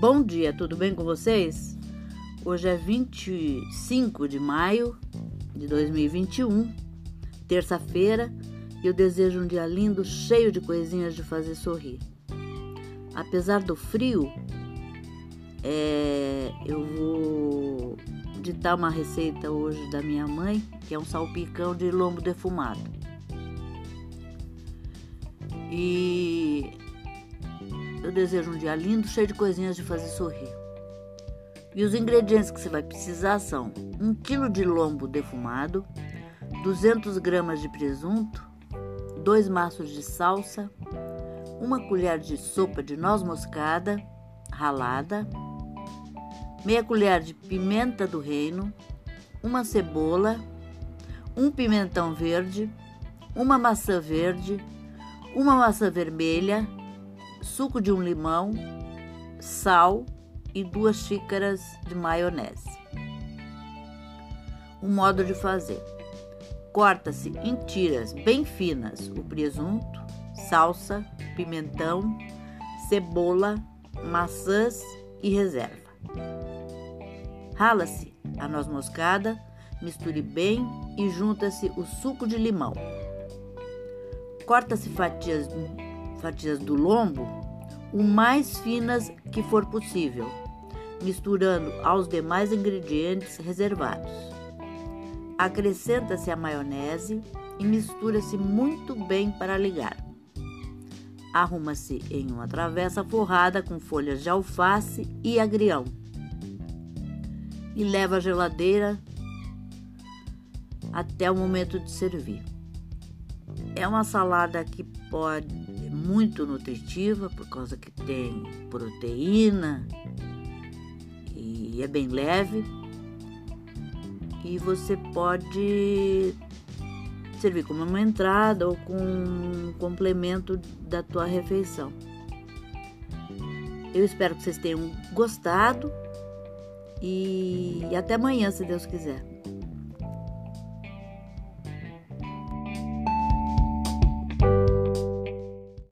Bom dia, tudo bem com vocês? Hoje é 25 de maio de 2021, terça-feira, e eu desejo um dia lindo, cheio de coisinhas de fazer sorrir. Apesar do frio, é, eu vou ditar uma receita hoje da minha mãe, que é um salpicão de lombo defumado. E eu desejo um dia lindo, cheio de coisinhas de fazer sorrir. E os ingredientes que você vai precisar são 1 kg de lombo defumado, 200 gramas de presunto, 2 maços de salsa, uma colher de sopa de noz moscada ralada, meia colher de pimenta do reino, uma cebola, um pimentão verde, uma maçã verde, uma maçã vermelha, suco de um limão, sal e duas xícaras de maionese. O modo de fazer: corta-se em tiras bem finas o presunto, salsa, pimentão, cebola, maçãs e reserva. Rala-se a noz moscada, misture bem e junta-se o suco de limão. Corta-se fatias, fatias do lombo o mais finas que for possível, misturando aos demais ingredientes reservados. Acrescenta-se a maionese e mistura-se muito bem para ligar. Arruma-se em uma travessa forrada com folhas de alface e agrião. E leva à geladeira até o momento de servir. É uma salada que pode muito nutritiva por causa que tem proteína e é bem leve. E você pode servir como uma entrada ou com um complemento da tua refeição. Eu espero que vocês tenham gostado e até amanhã, se Deus quiser.